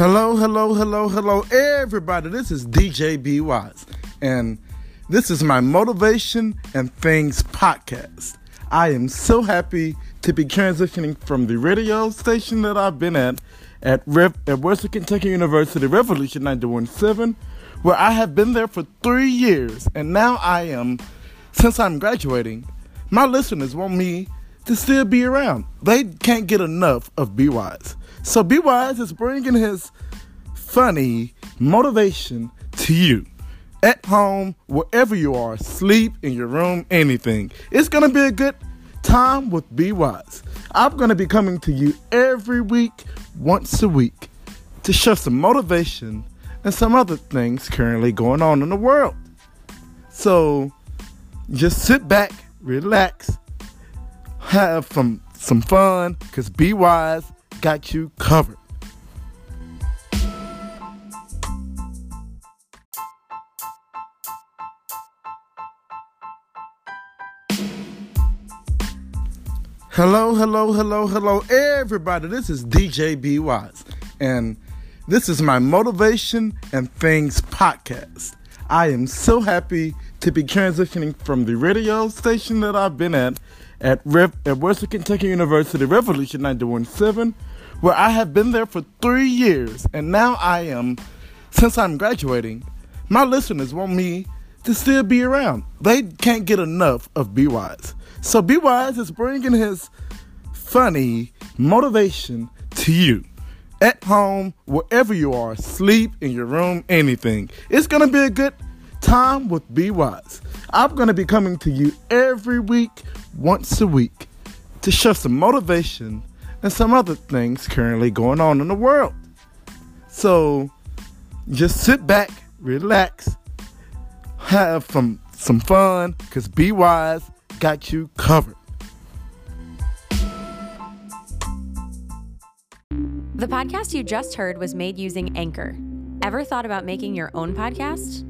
Hello, hello, hello, hello, everybody. This is DJ B Wise, and this is my Motivation and Things podcast. I am so happy to be transitioning from the radio station that I've been at at, Rev- at Western Kentucky University Revolution 917, where I have been there for three years, and now I am, since I'm graduating, my listeners want me to still be around. They can't get enough of B Wise. So Be Wise is bringing his funny motivation to you. At home, wherever you are, sleep, in your room, anything. It's going to be a good time with Be Wise. I'm going to be coming to you every week, once a week, to show some motivation and some other things currently going on in the world. So just sit back, relax, have some some fun, because Be Wise got you covered. Hello, hello, hello, hello, everybody. This is DJ B Wise, and this is my Motivation and Things podcast. I am so happy to be transitioning from the radio station that I've been at at, Rev- at Western Kentucky University Revolution 917, where I have been there for three years, and now I am, since I'm graduating, my listeners want me to still be around. They can't get enough of Be Wise. So Be Wise is bringing his funny motivation to you. At home, wherever you are, sleep, in your room, anything. It's to be a good time with Be Wise. I'm going to be coming to you every week, once a week, to share some motivation and some other things currently going on in the world. So just sit back, relax, have some some fun, because Be Wise got you covered. The podcast you just heard was made using Anchor. Ever thought about making your own podcast?